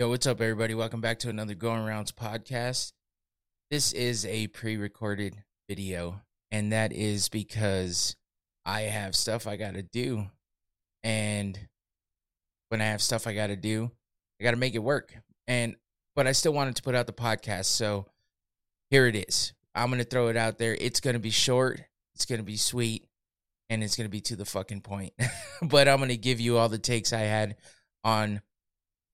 Yo, what's up, everybody? Welcome back to another Going Rounds podcast. This is a pre recorded video, and that is because I have stuff I got to do. And when I have stuff I got to do, I got to make it work. And, but I still wanted to put out the podcast. So here it is. I'm going to throw it out there. It's going to be short, it's going to be sweet, and it's going to be to the fucking point. but I'm going to give you all the takes I had on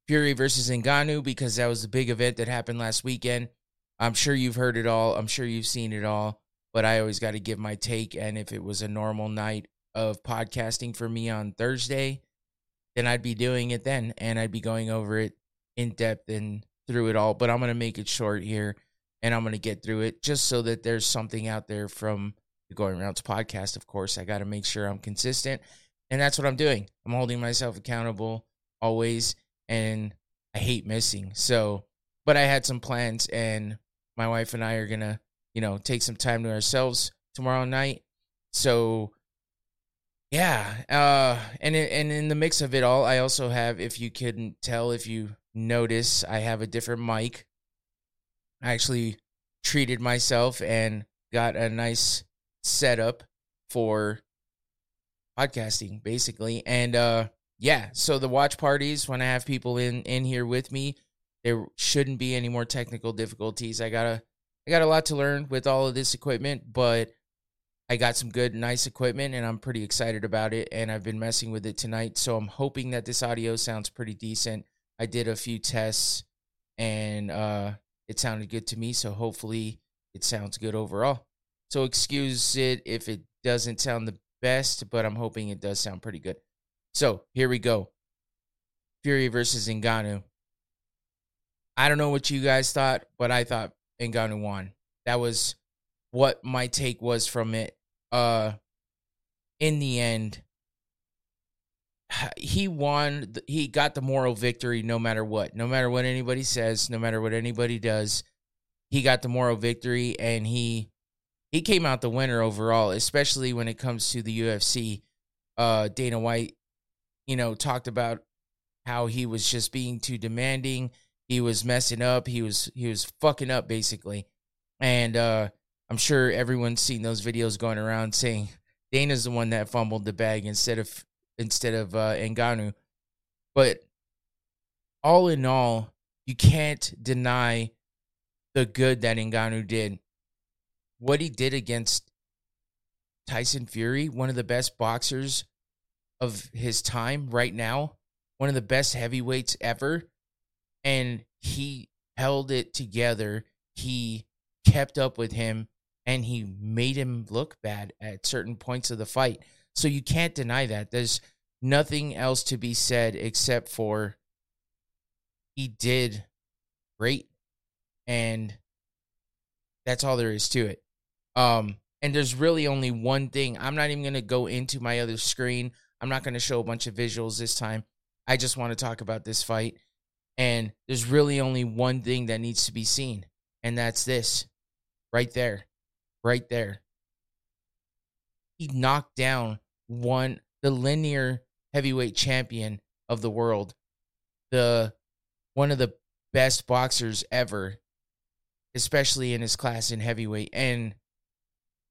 Fury versus Ngannou because that was the big event that happened last weekend. I'm sure you've heard it all. I'm sure you've seen it all, but I always got to give my take. And if it was a normal night of podcasting for me on Thursday, then I'd be doing it then and I'd be going over it in depth and through it all. But I'm going to make it short here and I'm going to get through it just so that there's something out there from the Going Rounds podcast. Of course, I got to make sure I'm consistent. And that's what I'm doing. I'm holding myself accountable always and I hate missing. So, but I had some plans, and my wife and I are gonna, you know, take some time to ourselves tomorrow night. So, yeah, uh, and and in the mix of it all, I also have, if you couldn't tell, if you notice, I have a different mic. I actually treated myself and got a nice setup for podcasting, basically, and uh yeah, so the watch parties when I have people in in here with me, there shouldn't be any more technical difficulties. I got a I got a lot to learn with all of this equipment, but I got some good nice equipment and I'm pretty excited about it and I've been messing with it tonight. So I'm hoping that this audio sounds pretty decent. I did a few tests and uh it sounded good to me, so hopefully it sounds good overall. So excuse it if it doesn't sound the best, but I'm hoping it does sound pretty good. So here we go. Fury versus Ngannou. I don't know what you guys thought, but I thought Ngannou won. That was what my take was from it. Uh, in the end, he won. He got the moral victory, no matter what. No matter what anybody says, no matter what anybody does, he got the moral victory, and he he came out the winner overall. Especially when it comes to the UFC. Uh, Dana White you know, talked about how he was just being too demanding. He was messing up. He was he was fucking up basically. And uh I'm sure everyone's seen those videos going around saying Dana's the one that fumbled the bag instead of instead of uh Ngannou. But all in all, you can't deny the good that Ngannou did. What he did against Tyson Fury, one of the best boxers of his time right now, one of the best heavyweights ever. And he held it together. He kept up with him and he made him look bad at certain points of the fight. So you can't deny that. There's nothing else to be said except for he did great. And that's all there is to it. Um, and there's really only one thing. I'm not even going to go into my other screen. I'm not going to show a bunch of visuals this time. I just want to talk about this fight. And there's really only one thing that needs to be seen, and that's this right there. Right there. He knocked down one, the linear heavyweight champion of the world, the one of the best boxers ever, especially in his class in heavyweight. And,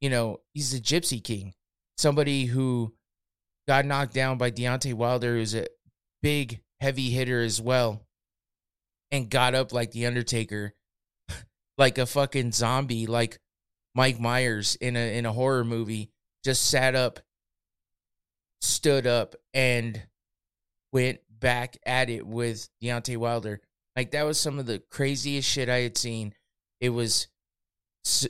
you know, he's the Gypsy King, somebody who got knocked down by Deontay Wilder, who's a big, heavy hitter as well, and got up like The Undertaker, like a fucking zombie, like Mike Myers in a in a horror movie, just sat up, stood up, and went back at it with Deontay Wilder. Like that was some of the craziest shit I had seen. It was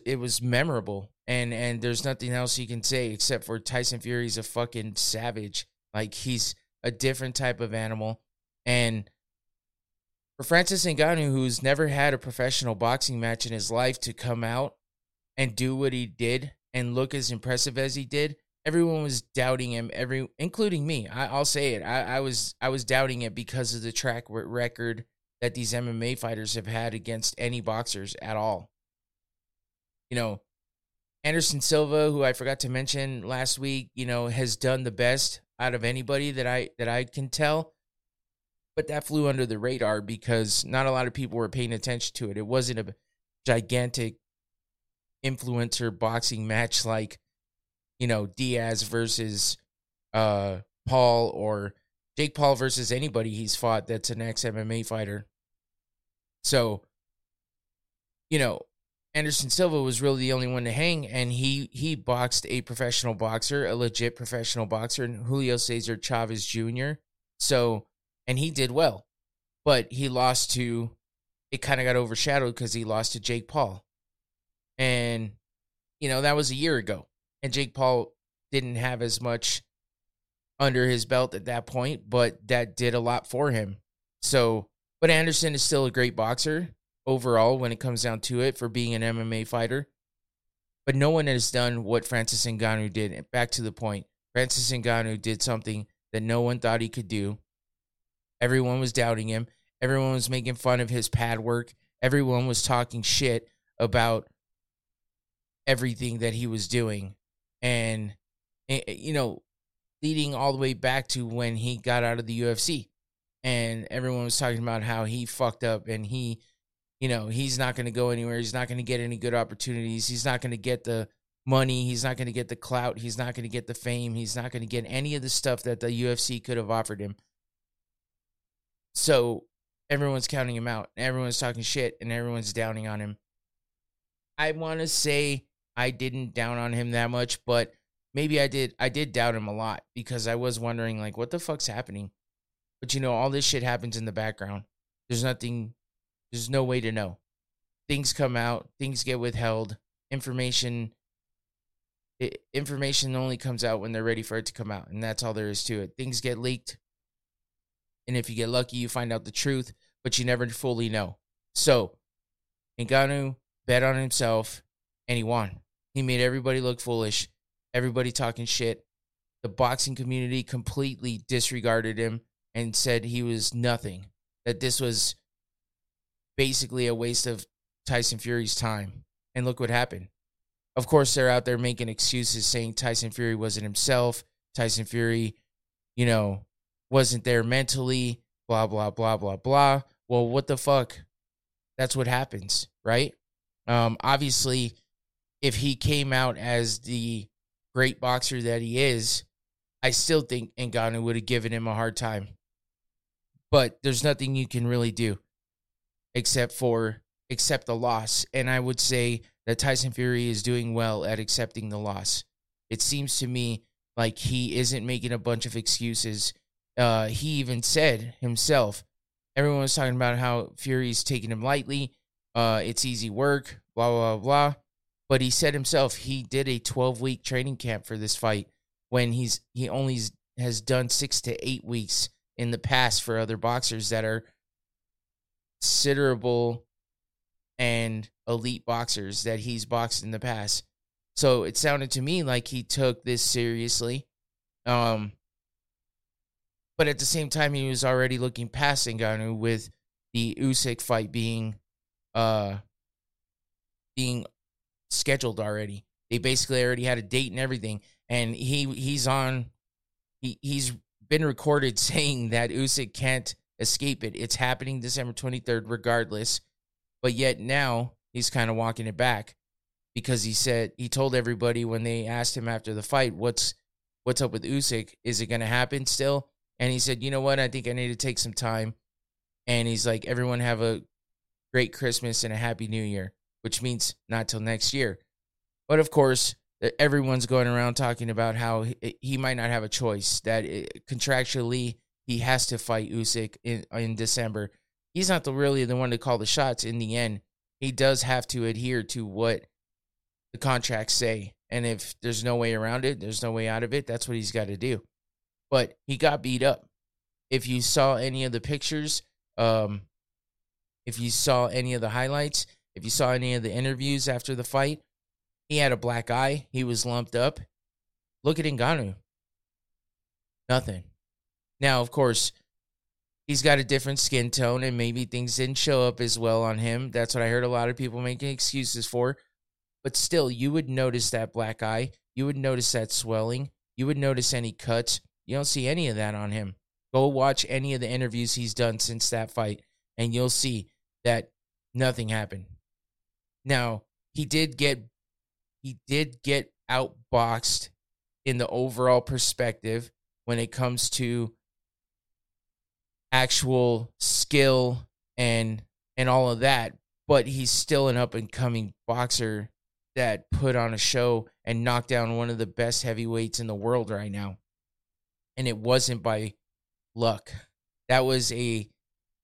it was memorable and and there's nothing else you can say except for Tyson Fury's a fucking savage. Like he's a different type of animal. And for Francis Ngannou, who's never had a professional boxing match in his life, to come out and do what he did and look as impressive as he did, everyone was doubting him. Every, including me. I, will say it. I, I was I was doubting it because of the track record that these MMA fighters have had against any boxers at all. You know, Anderson Silva, who I forgot to mention last week, you know, has done the best out of anybody that I that I can tell. but that flew under the radar because not a lot of people were paying attention to it. It wasn't a gigantic influencer boxing match like, you know, Diaz versus uh, Paul or Jake Paul versus anybody he's fought that's an ex MMA fighter. So, you know, Anderson Silva was really the only one to hang, and he he boxed a professional boxer, a legit professional boxer, Julio Cesar Chavez Jr. So, and he did well, but he lost to. It kind of got overshadowed because he lost to Jake Paul, and you know that was a year ago, and Jake Paul didn't have as much under his belt at that point, but that did a lot for him. So, but Anderson is still a great boxer overall when it comes down to it for being an MMA fighter. But no one has done what Francis Ngannou did. Back to the point, Francis Ngannou did something that no one thought he could do. Everyone was doubting him. Everyone was making fun of his pad work. Everyone was talking shit about everything that he was doing. And, eh, eh, you know, leading all the way back to when he got out of the UFC. And everyone was talking about how he fucked up and he you know, he's not going to go anywhere. He's not going to get any good opportunities. He's not going to get the money. He's not going to get the clout. He's not going to get the fame. He's not going to get any of the stuff that the UFC could have offered him. So everyone's counting him out. Everyone's talking shit and everyone's downing on him. I want to say I didn't down on him that much, but maybe I did. I did doubt him a lot because I was wondering, like, what the fuck's happening? But you know, all this shit happens in the background. There's nothing there's no way to know. Things come out, things get withheld, information it, information only comes out when they're ready for it to come out, and that's all there is to it. Things get leaked, and if you get lucky, you find out the truth, but you never fully know. So, Ngannou bet on himself, and he won. He made everybody look foolish, everybody talking shit. The boxing community completely disregarded him and said he was nothing. That this was basically a waste of Tyson Fury's time. And look what happened. Of course, they're out there making excuses saying Tyson Fury wasn't himself. Tyson Fury, you know, wasn't there mentally, blah, blah, blah, blah, blah. Well, what the fuck? That's what happens, right? Um, obviously, if he came out as the great boxer that he is, I still think Ngannou would have given him a hard time. But there's nothing you can really do except for accept the loss. And I would say that Tyson Fury is doing well at accepting the loss. It seems to me like he isn't making a bunch of excuses. Uh, he even said himself, everyone was talking about how Fury's taking him lightly. Uh, it's easy work, blah, blah, blah. But he said himself he did a 12 week training camp for this fight when he's he only has done six to eight weeks in the past for other boxers that are considerable and elite boxers that he's boxed in the past. So it sounded to me like he took this seriously. Um, but at the same time, he was already looking past Ngannou with the Usyk fight being, uh, being scheduled already. They basically already had a date and everything, and he he's on. He he's been recorded saying that Usyk can't escape it. It's happening December 23rd, regardless. But yet now he's kind of walking it back because he said he told everybody when they asked him after the fight, "What's what's up with Usyk? Is it going to happen still?" And he said, "You know what? I think I need to take some time." And he's like, "Everyone have a great Christmas and a happy New Year," which means not till next year. But of course, everyone's going around talking about how he might not have a choice that eh, contractually he has to fight Usyk in in December. He's not the really the one to call the shots in the end. He does have to adhere to what the contracts say. And if there's no way around it, there's no way out of it, that's what he's got to do. But he got beat up. If you saw any of the pictures, um, if you saw any of the highlights, if you saw any of the interviews after the fight, he had a black eye. He was lumped up. Look at Ngannou. Nothing. Now, of course, he's got a different skin tone and maybe things didn't show up as well on him. That's what I heard a lot of people making excuses for. But still, you would notice that black eye. You would notice that swelling. You would notice any cuts. You don't see any of that on him. Go watch any of the interviews he's done since that fight, and you'll see that nothing happened. Now, he did get he did get outboxed in the overall perspective when it comes to actual skill and and all of that but he's still an up and coming boxer that put on a show and knocked down one of the best heavyweights in the world right now. And it wasn't by luck. That was a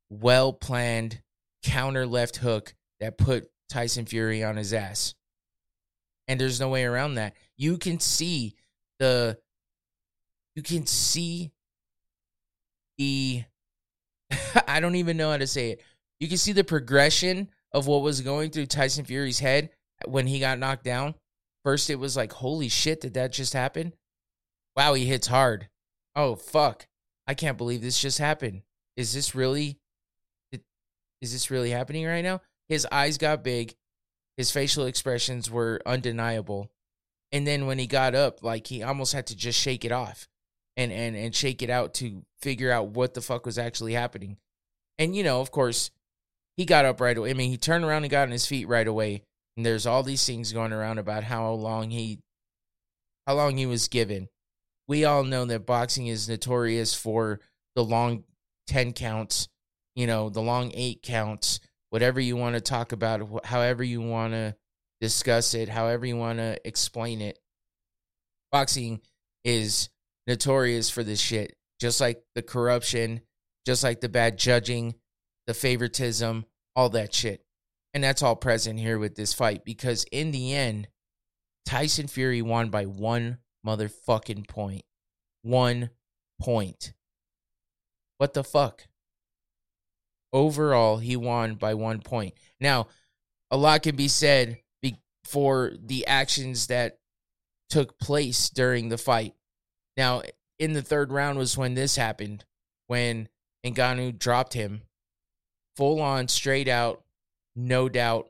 well planned counter left hook that put Tyson Fury on his ass. And there's no way around that. You can see the you can see the I don't even know how to say it. You can see the progression of what was going through Tyson Fury's head when he got knocked down. First, it was like, holy shit, did that just happen? Wow, he hits hard. Oh, fuck. I can't believe this just happened. Is this really, is this really happening right now? His eyes got big. His facial expressions were undeniable. And then when he got up, like he almost had to just shake it off and and and shake it out to figure out what the fuck was actually happening. And you know, of course, he got up right away. I mean, he turned around and got on his feet right away. And there's all these things going around about how long he how long he was given. We all know that boxing is notorious for the long 10 counts, you know, the long 8 counts, whatever you want to talk about, however you want to discuss it, however you want to explain it. Boxing is notorious for this shit, just like the corruption, just like the bad judging, the favoritism, all that shit. And that's all present here with this fight because in the end, Tyson Fury won by one motherfucking point. One point. What the fuck? Overall, he won by one point. Now, a lot can be said for the actions that took place during the fight. Now, in the third round was when this happened, when Ngannou dropped him full on, straight out, no doubt,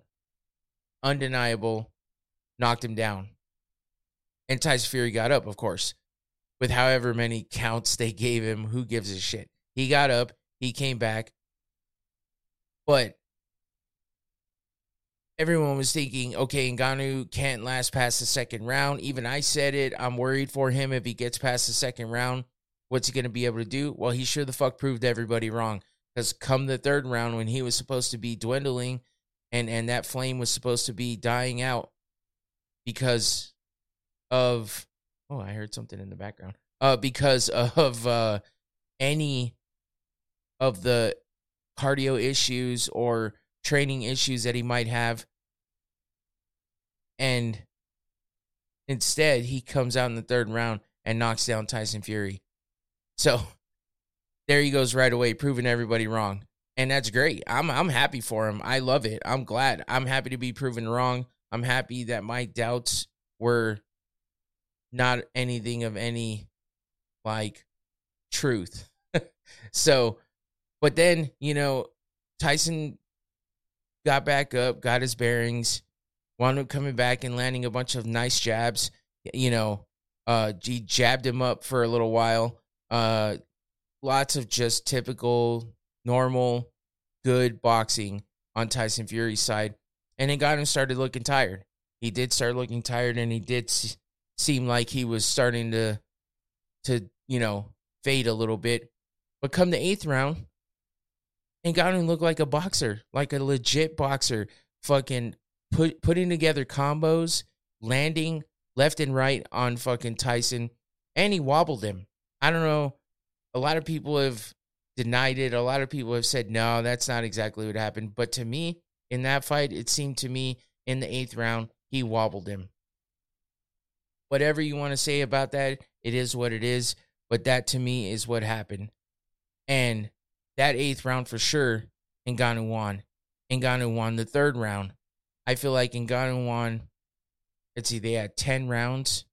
undeniable, knocked him down. And Tyson Fury got up, of course, with however many counts they gave him. Who gives a shit? He got up, he came back. But everyone was thinking, okay, Ngannou can't last past the second round. Even I said it. I'm worried for him if he gets past the second round. What's he going to be able to do? Well, he sure the fuck proved everybody wrong. Because come the third round, when he was supposed to be dwindling and, and that flame was supposed to be dying out because of, oh, I heard something in the background. Uh, because of uh, any of the cardio issues or training issues that he might have and instead, he comes out in the third round and knocks down Tyson Fury. So there he goes right away, proving everybody wrong. And that's great. I'm I'm happy for him. I love it. I'm glad. I'm happy to be proven wrong. I'm happy that my doubts were not anything of any like truth. so, but then, you know, Tyson got back up, got his bearings, wound up coming back and landing a bunch of nice jabs. You know, uh, he jabbed him up for a little while. Uh, lots of just typical, normal, good boxing on Tyson Fury's side, and it got him started looking tired. He did start looking tired, and he did s- seem like he was starting to, to you know, fade a little bit. But come the eighth round, and got him look like a boxer, like a legit boxer. Fucking put putting together combos, landing left and right on fucking Tyson, and he wobbled him. I don't know. A lot of people have denied it. A lot of people have said no, that's not exactly what happened. But to me, in that fight, it seemed to me in the eighth round he wobbled him. Whatever you want to say about that, it is what it is. But that to me is what happened. And that eighth round for sure, Ngannou won. Ngannou won the third round. I feel like Ngannou won. Let's see, they had ten rounds.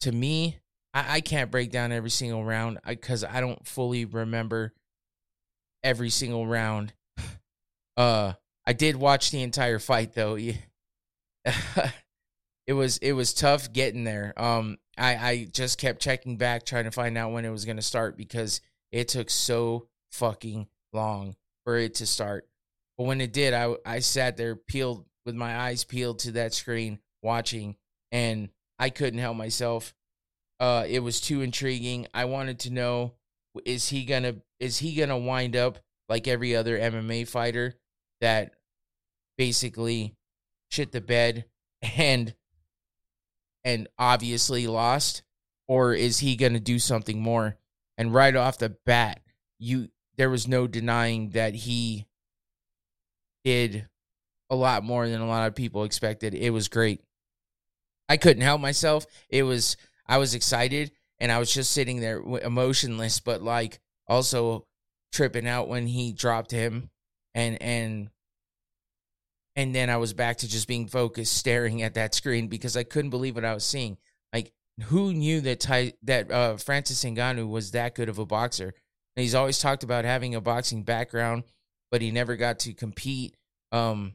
To me, I, I can't break down every single round because I, don't fully remember every single round. Uh, I did watch the entire fight though. it was it was tough getting there. Um, I I just kept checking back trying to find out when it was to start because It took so fucking long for it to start. But when it did, I I sat there peeled with my eyes peeled to that screen watching and I couldn't help myself. Uh it was too intriguing. I wanted to know is he to is he to wind up like every other MMA fighter that basically shit the bed and and obviously lost or is he going to do something more and right off the bat you there was no denying that he did a lot more than a lot of people expected it was great i couldn't help myself it was i was excited and i was just sitting there emotionless but like also tripping out when he dropped him and and and then I was back to just being focused, staring at that screen because I couldn't believe what I was seeing. Like, who knew that Ty, that uh, Francis Ngannou was that good of a boxer? And he's always talked about having a boxing background, but he never got to compete, um,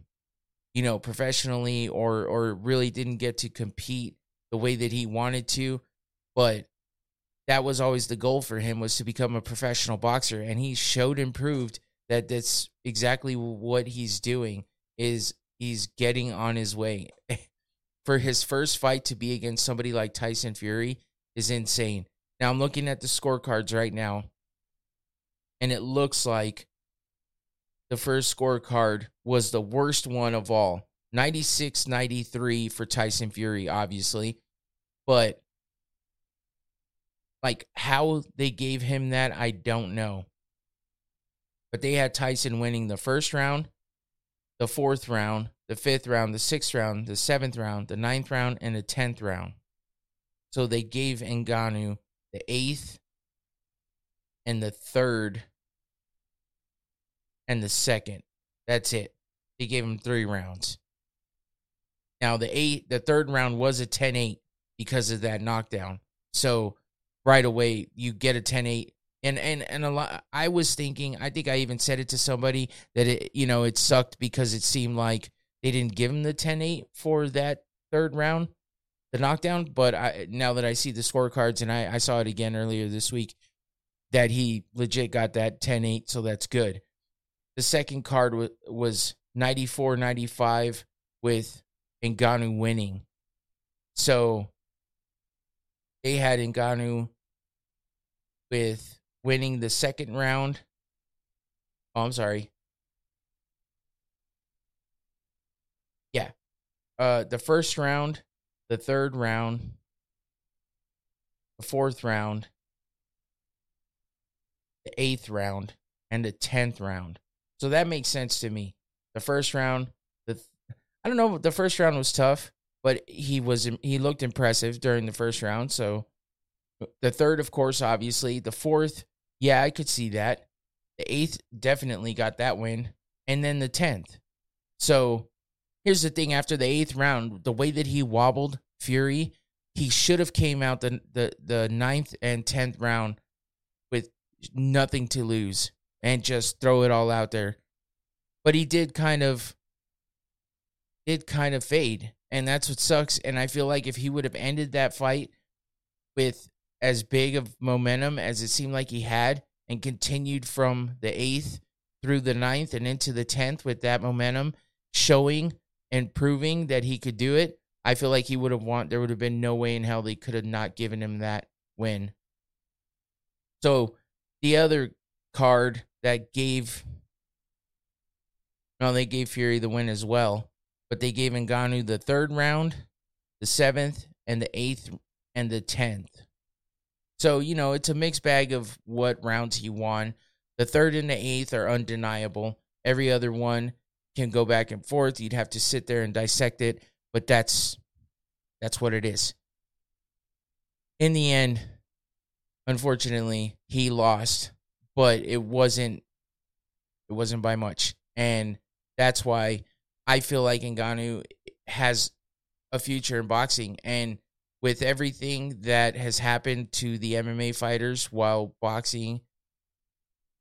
you know, professionally or or really didn't get to compete the way that he wanted to. But that was always the goal for him was to become a professional boxer, and he showed and proved that that's exactly what he's doing is he's getting on his way. For his first fight to be against somebody like Tyson Fury is insane. Now I'm looking at the scorecards right now, and it looks like the first scorecard was the worst one of all 96 93 for Tyson Fury, obviously. But like how they gave him that, I don't know. But they had Tyson winning the first round, the fourth round, the fifth round, the sixth round, the seventh round, the ninth round, and the tenth round. So they gave Ngannou the eighth and the third and the second. That's it. He gave him three rounds. Now the eight, the third round was a 10-8 because of that knockdown. So right away you get a 10-8 and and and a lot i was thinking i think i even said it to somebody that it you know it sucked because it seemed like they didn't give him the 10-8 for that third round the knockdown but i now that i see the scorecards and i i saw it again earlier this week that he legit got that 10-8 so that's good the second card was was 94-95 with Ngannou winning so they had Ngannou with winning the second round. Oh, I'm sorry. Yeah. Uh the first round, the third round, the fourth round, the eighth round, and the tenth round. So that makes sense to me. The first round, the I don't know, the first round was tough, but he was he looked impressive during the first round. So uh, the third, of course, obviously. The fourth, yeah, I could see that. The eighth definitely got that win. And then the 10th. So here's the thing after the eighth round, the way that he wobbled Fury, he should have came out the, the, the ninth and 10th round with nothing to lose and just throw it all out there. But he did kind of did kind of fade. And that's what sucks. And I feel like if he would have ended that fight with as big of momentum as it seemed like he had and continued from the eighth through the ninth and into the 10th with that momentum, showing and proving that he could do it, I feel like he would have won. There would have been no way in hell they could have not given him that win. So the other card that gave, no, they gave Fury the win as well, but they gave Ngannou the third round, the seventh, and the eighth, and the tenth. So, you know, it's a mixed bag of what rounds he won. The third and the eighth are undeniable. Every other one can go back and forth. You'd have to sit there and dissect it, but that's that's what it is. In the end, unfortunately, he lost, but it wasn't it wasn't by much. And that's why I feel like Ngannou has a future in boxing and with everything that has happened to the MMA fighters while boxing,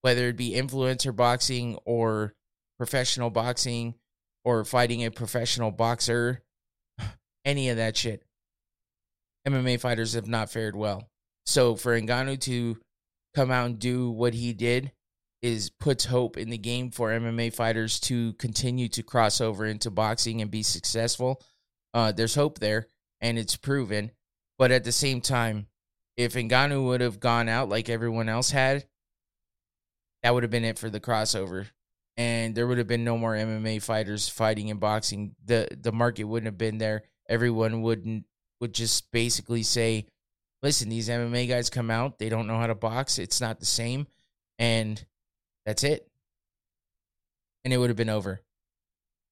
whether it be influencer boxing or professional boxing or fighting a professional boxer, any of that shit, MMA fighters have not fared well. So for Ngannou to come out and do what he did is puts hope in the game for MMA fighters to continue to cross over into boxing and be successful. Uh, there's hope there, and it's proven. But at the same time, if Ngannou would have gone out like everyone else had, that would have been it for the crossover. And there would have been no more MMA fighters fighting in boxing. The the market wouldn't have been there. Everyone wouldn't would just basically say, listen, these MMA guys come out, they don't know how to box, it's not the same, and that's it. And it would have been over.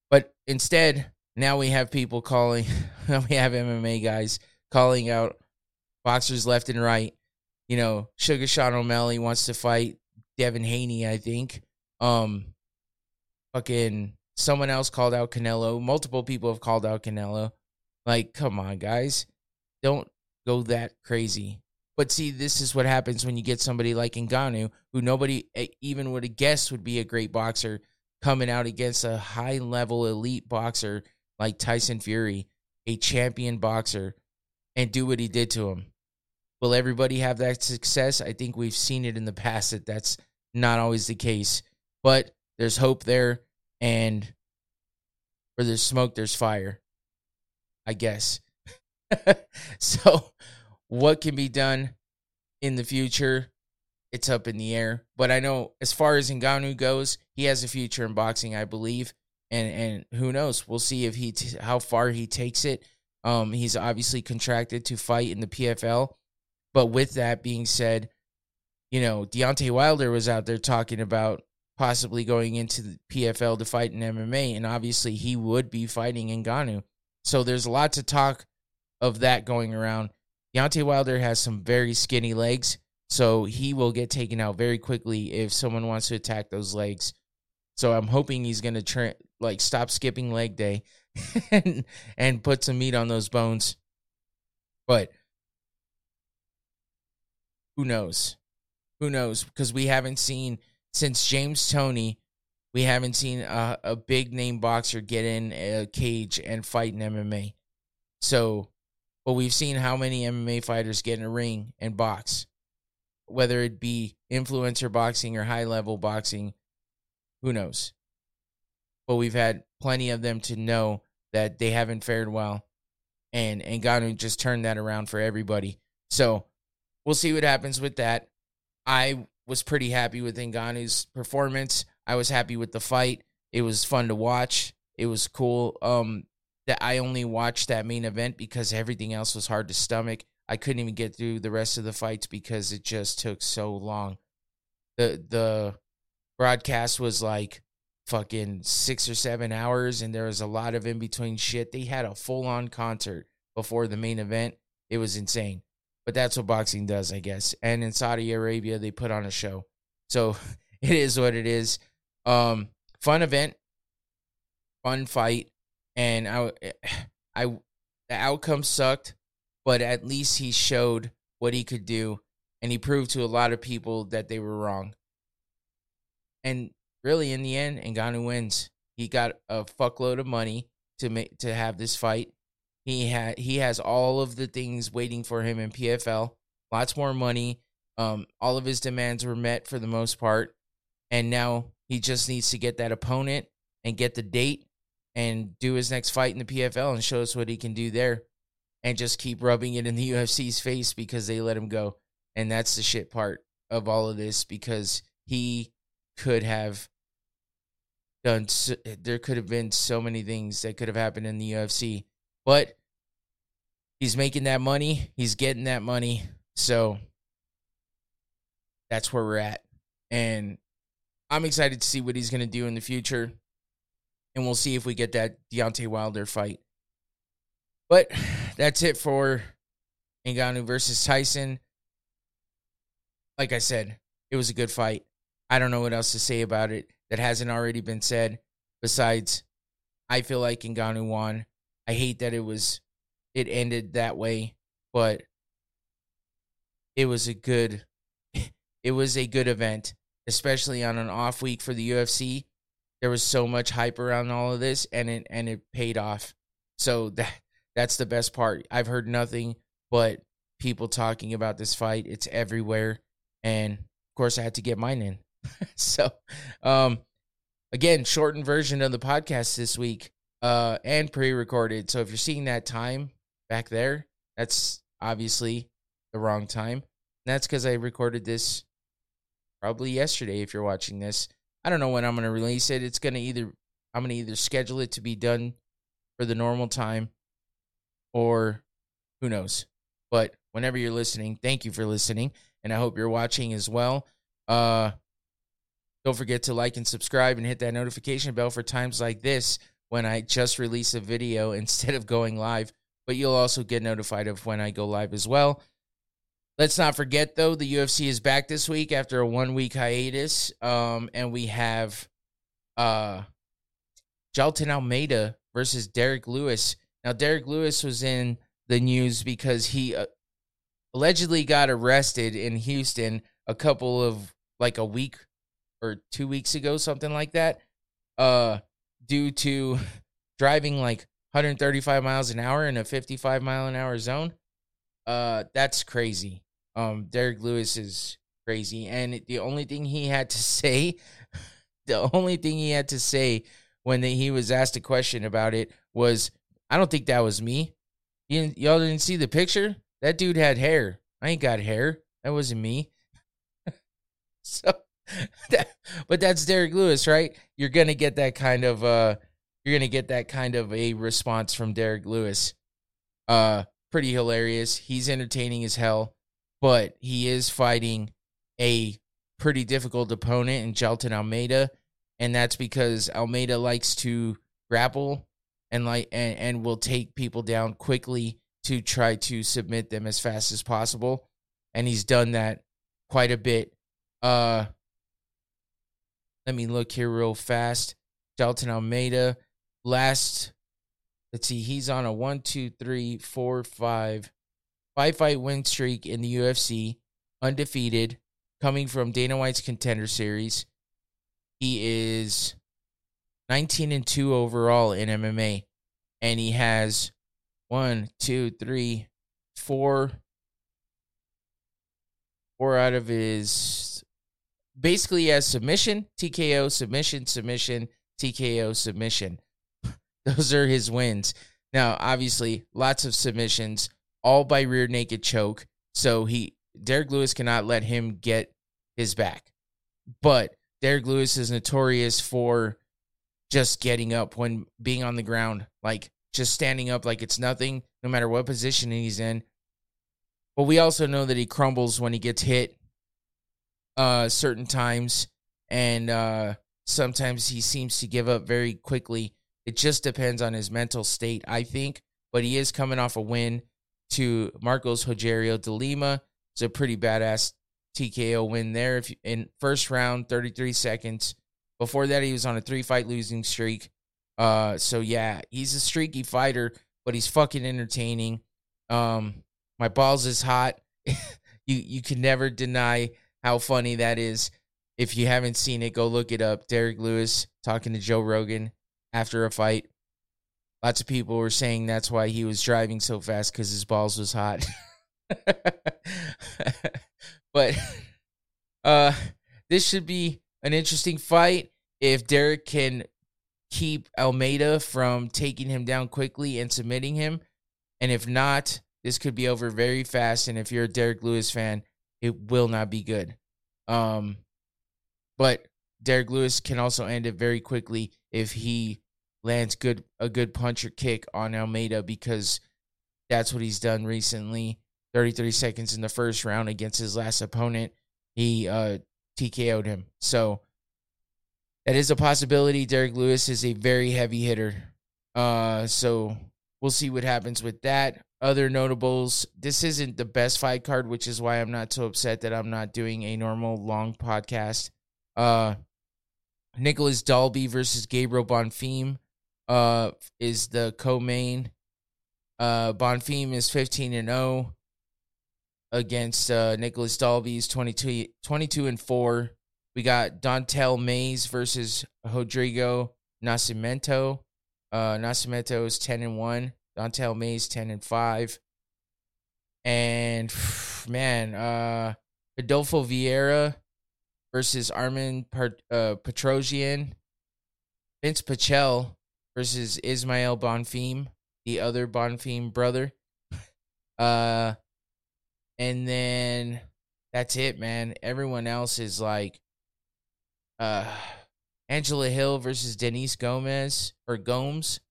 But instead, now we have people calling, we have MMA guys calling out boxers left and right. You know, Sugar Sean O'Malley wants to fight Devin Haney, I think. Um, fucking someone else called out Canelo. Multiple people have called out Canelo. Like, come on, guys. Don't go that crazy. But see, this is what happens when you get somebody like Ngannou, who nobody eh, even would have guessed would be a great boxer, coming out against a high level elite boxer like Tyson Fury, a champion boxer, and do what he did to him. Will everybody have that success? I think we've seen it in the past that that's not always the case. But there's hope there, and where there's smoke, there's fire. I guess. so, what can be done in the future? It's up in the air. But I know as far as Ngannou goes, he has a future in boxing, I believe. And and who knows? We'll see if he t- how far he takes it. Um, he's obviously contracted to fight in the PFL. But with that being said, you know, Deontay Wilder was out there talking about possibly going into the PFL to fight in MMA, and obviously he would be fighting Ngannou. So there's a lot to talk of that going around. Deontay Wilder has some very skinny legs, so he will get taken out very quickly if someone wants to attack those legs. So I'm hoping he's gonna tra- like stop skipping leg day and and put some meat on those bones. But who knows? Who knows? Because we haven't seen since James Toney, we haven't seen a, a big name boxer get in a cage and fight in MMA. So, but we've seen how many MMA fighters get in a ring and box, whether it be influencer boxing or high level boxing. Who knows? But we've had plenty of them to know that they haven't fared well, and and Ngannou just turned that around for everybody. So we'll see what happens with that. I was pretty happy with Ngannou's performance. I was happy with the fight. It was fun to watch. It was cool. Um, that I only watched that main event because everything else was hard to stomach. I couldn't even get through the rest of the fights because it just took so long. The the broadcast was like fucking six or seven hours, and there was a lot of in between shit. They had a full on concert before the main event. It was insane. But that's what boxing does, I guess. And in Saudi Arabia, they put on a show. So it is what it is. Um, fun event, fun fight, and I, I, the outcome sucked, but at least he showed what he could do, and he proved to a lot of people that they were wrong. And really, in the end, Ngannou wins. He got a fuckload of money to make to have this fight. He had he has all of the things waiting for him in PFL. Lots more money. Um, all of his demands were met for the most part, and now he just needs to get that opponent and get the date and do his next fight in the PFL and show us what he can do there, and just keep rubbing it in the UFC's face because they let him go. And that's the shit part of all of this because he could have done. So, there could have been so many things that could have happened in the UFC but he's making that money. He's getting that money. So that's where we're at. And I'm excited to see what he's going to do in the future. And we'll see if we get that Deontay Wilder fight. But that's it for Ngannou versus Tyson. Like I said, it was a good fight. I don't know what else to say about it that hasn't already been said. Besides, I feel like Ngannou won. I hate that it was it ended that way, but it was a good it was a good event, especially on an off week for the UFC. There was so much hype around all of this and it and it paid off. So that that's the best part. I've heard nothing but people talking about this fight. It's everywhere and of course, I had to get mine in. so, um, again, shortened version of the podcast this week, uh, and pre-recorded. So if you're seeing that time back there, that's obviously the wrong time. And that's because I recorded this probably yesterday. If you're watching this, I don't know when I'm going to release it. It's going to either I'm going to either schedule it to be done for the normal time, or who knows. But whenever you're listening, thank you for listening, and I hope you're watching as well. Uh, don't forget to like and subscribe and hit that notification bell for times like this when I just release a video instead of going live. But you'll also get notified of when I go live as well. Let's not forget though, the UFC is back this week after a one week hiatus. Um, and we have uh Jailton Almeida versus Derrick Lewis. Now, Derrick Lewis was in the news because he uh, allegedly got arrested in Houston a couple of like a week or two weeks ago, something like that, uh, due to driving like 135 miles an hour in a 55 mile an hour zone. Uh, that's crazy. Um, Derrick Lewis is crazy, and the only thing he had to say, the only thing he had to say when the, he was asked a question about it was, "I don't think that was me." You y'all didn't see the picture? That dude had hair. I ain't got hair. That wasn't me. so that, but that's Derrick Lewis, right? You're gonna get that kind of uh you're gonna get that kind of a response from Derrick Lewis. Uh pretty hilarious. He's entertaining as hell, but he is fighting a pretty difficult opponent in Jailton Almeida, and that's because Almeida likes to grapple and like and, and will take people down quickly to try to submit them as fast as possible. And he's done that quite a bit. Uh let me look here real fast. Jailton Almeida. Last let's see, he's on a one, two, three, four, five, five fight win streak in the UFC, undefeated, coming from Dana White's contender series. He is 19 and 2 overall in MMA. And he has one, two, three, four, four out of his basically has submission, TKO, submission, submission, TKO, submission. Those are his wins. Now, obviously, lots of submissions, all by rear naked choke. So he Derrick Lewis cannot let him get his back. But Derrick Lewis is notorious for just getting up when being on the ground, like just standing up like it's nothing, no matter what position he's in. But we also know that he crumbles when he gets hit uh certain times and uh sometimes he seems to give up very quickly. It just depends on his mental state, I think. But he is coming off a win to Marcos Rogerio de Lima. It's a pretty badass TKO win there. If you, in first round, 33 seconds. Before that, he was on a three fight losing streak. Uh, so yeah, he's a streaky fighter, but he's fucking entertaining. Um, my balls is hot. you you can never deny how funny that is. If you haven't seen it, go look it up. Derrick Lewis talking to Joe Rogan after a fight. Lots of people were saying that's why he was driving so fast because his balls was hot. but uh, this should be an interesting fight if Derrick can keep Almeida from taking him down quickly and submitting him. And if not, this could be over very fast. And if you're a Derrick Lewis fan, it will not be good. Um, but Derrick Lewis can also end it very quickly if he lands good a good punch or kick on Almeida because that's what he's done recently. 33 seconds in the first round against his last opponent, he uh TKO'd him. So that is a possibility. Derrick Lewis is a very heavy hitter. Uh, so we'll see what happens with that. Other notables. This isn't the best fight card, which is why I'm not so upset that I'm not doing a normal long podcast. Uh, Nicolas Dalby versus Gabriel Bonfim uh, is the co-main. Uh, Bonfim is 15 and 0 against uh, Nicolas Dalby's 22, 22 and 4. We got Don'Tale Mays versus Rodrigo Nascimento. Uh, Nascimento is 10 and 1. Don'Tale Mays 10 and 5. And man, uh Adolfo Vieira versus Armen uh, Petrosyan. Vince Pichel versus Ismael Bonfim, the other Bonfim brother. Uh, and then that's it, man. Everyone else is like, uh, Angela Hill versus Denise Gomez or Gomes.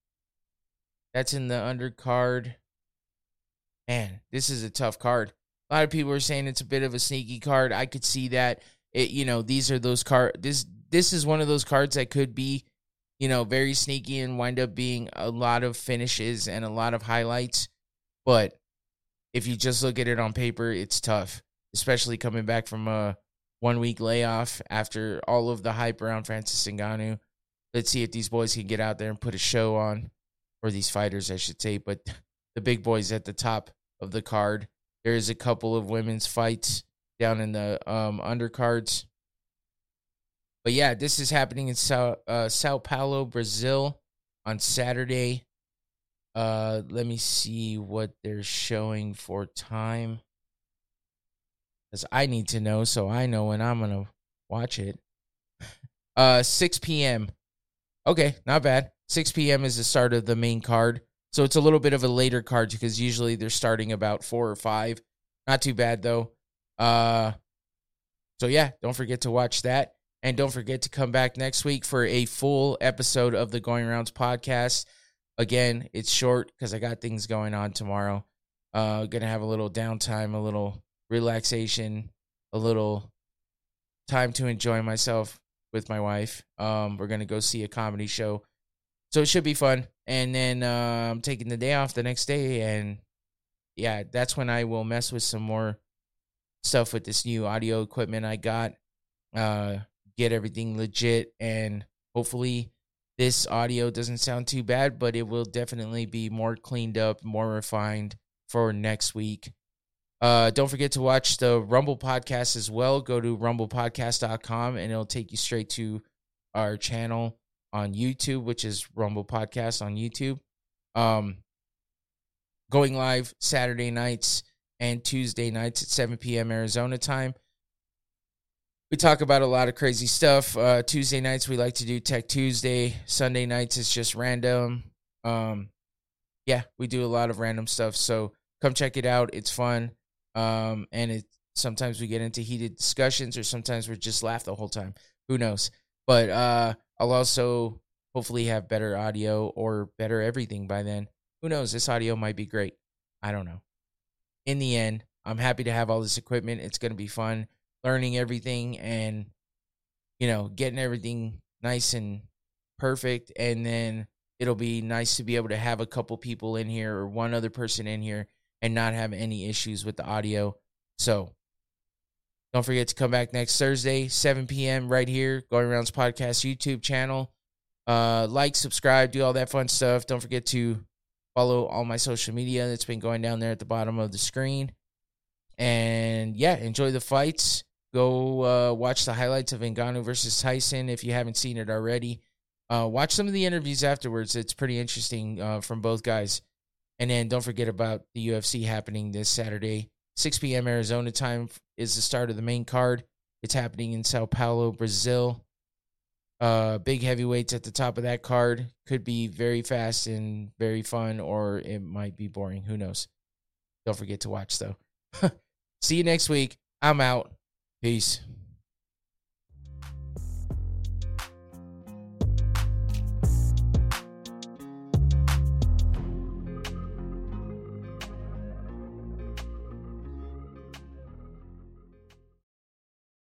That's in the undercard. Man, this is a tough card. A lot of people are saying it's a bit of a sneaky card. I could see that. It, you know, these are those card. This this is one of those cards that could be you know, very sneaky and wind up being a lot of finishes and a lot of highlights. But if you just look at it on paper, it's tough, especially coming back from a one week layoff after all of the hype around Francis Ngannou. Let's see if these boys can get out there and put a show on, or these fighters, I should say. But the big boys at the top of the card. There is a couple of women's fights down in the um, undercards. But yeah, this is happening in Sao, uh, Sao Paulo, Brazil on Saturday. Uh, let me see what they're showing for time. Because I need to know so I know when I'm going to watch it. Uh, 6 p.m. Okay, not bad. 6 p.m. is the start of the main card. So it's a little bit of a later card because usually they're starting about 4 or 5. Not too bad, though. Uh, so yeah, don't forget to watch that. And don't forget to come back next week for a full episode of the Going Rounds podcast. Again, it's short because I got things going on tomorrow. Uh, gonna have a little downtime, a little relaxation, a little time to enjoy myself with my wife. Um, we're gonna go see a comedy show, so it should be fun. And then uh, I'm taking the day off the next day, and yeah, that's when I will mess with some more stuff with this new audio equipment I got. Uh, get everything legit and hopefully this audio doesn't sound too bad, but it will definitely be more cleaned up, more refined for next week. Uh, don't forget to watch the Rumble podcast as well. Go to rumblepodcast.com and it'll take you straight to our channel on YouTube, which is Rumble Podcast on YouTube. Um, going live Saturday nights and Tuesday nights at 7 p.m. Arizona time we talk about a lot of crazy stuff. Uh, Tuesday nights we like to do Tech Tuesday. Sunday nights it's just random. Um, yeah, we do a lot of random stuff. So come check it out. It's fun. Um, and it sometimes we get into heated discussions, or sometimes we just laugh the whole time. Who knows? But uh, I'll also hopefully have better audio or better everything by then. Who knows? This audio might be great. I don't know. In the end, I'm happy to have all this equipment. It's going to be fun learning everything and you know getting everything nice and perfect and then it'll be nice to be able to have a couple people in here or one other person in here and not have any issues with the audio. So don't forget to come back next thursday 7 p.m right here going rounds podcast youtube channel. Uh like subscribe do all that fun stuff. Don't forget to follow all my social media. That's been going down there at the bottom of the screen. And yeah enjoy the fights Go uh, watch the highlights of Ngannou versus Tyson if you haven't seen it already. Uh, watch some of the interviews afterwards. It's pretty interesting uh, from both guys. And then don't forget about the UFC happening this Saturday. 6 p.m. Arizona time is the start of the main card. It's happening in Sao Paulo, Brazil. Uh, big heavyweights at the top of that card. Could be very fast and very fun, or it might be boring. Who knows? Don't forget to watch, though. See you next week. I'm out. Peace.